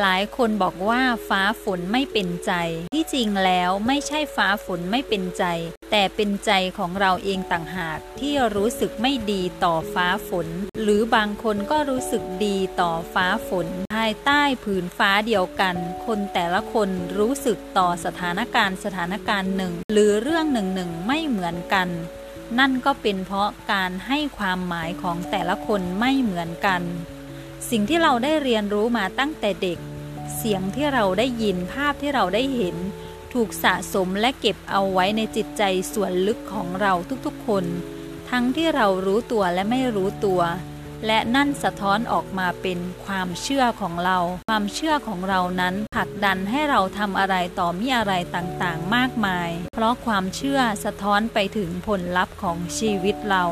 หลายคนบอกว่าฟ้าฝนไม่เป็นใจ ที่จริงแล้วไม่ใช่ฟ้าฝนไม่เป็นใจ แต่เป็นใจของเราเองต่างหากที่รู้สึกไม่ดีต่อฟ้าฝน หรือบางคนก็รู้สึกดีต่อฟ้าฝน ภายใต้ผืนฟ้าเดียวกัน คนแต่ละคนรู้สึกต่อสถานการณ์สถานการณ์หนึ่ง หรือเรื่องหนึ่งหนึ่งไม่เหมือนกันนั่นก็เป็นเพราะการให้ความหมายของแต่ละคนไม่เหมือนกัน สิ่งที่เราได้เรียนรู้มาตั้งแต่เด็ก เสียงที่เราได้ยินภาพที่เราได้เห็น ถูกสะสมและเก็บเอาไว้ในจิตใจส่วนลึกของเราทุกๆคน ทั้งที่เรารู้ตัวและไม่รู้ตัว และนั่นสะท้อนออกมาเป็นความเชื่อของเรา ความเชื่อของเรานั้นผลักดันให้เราทำอะไรต่อมีอะไรต่างๆ มากมาย เพราะความเชื่อสะท้อนไปถึงผลลัพธ์ของชีวิตเรา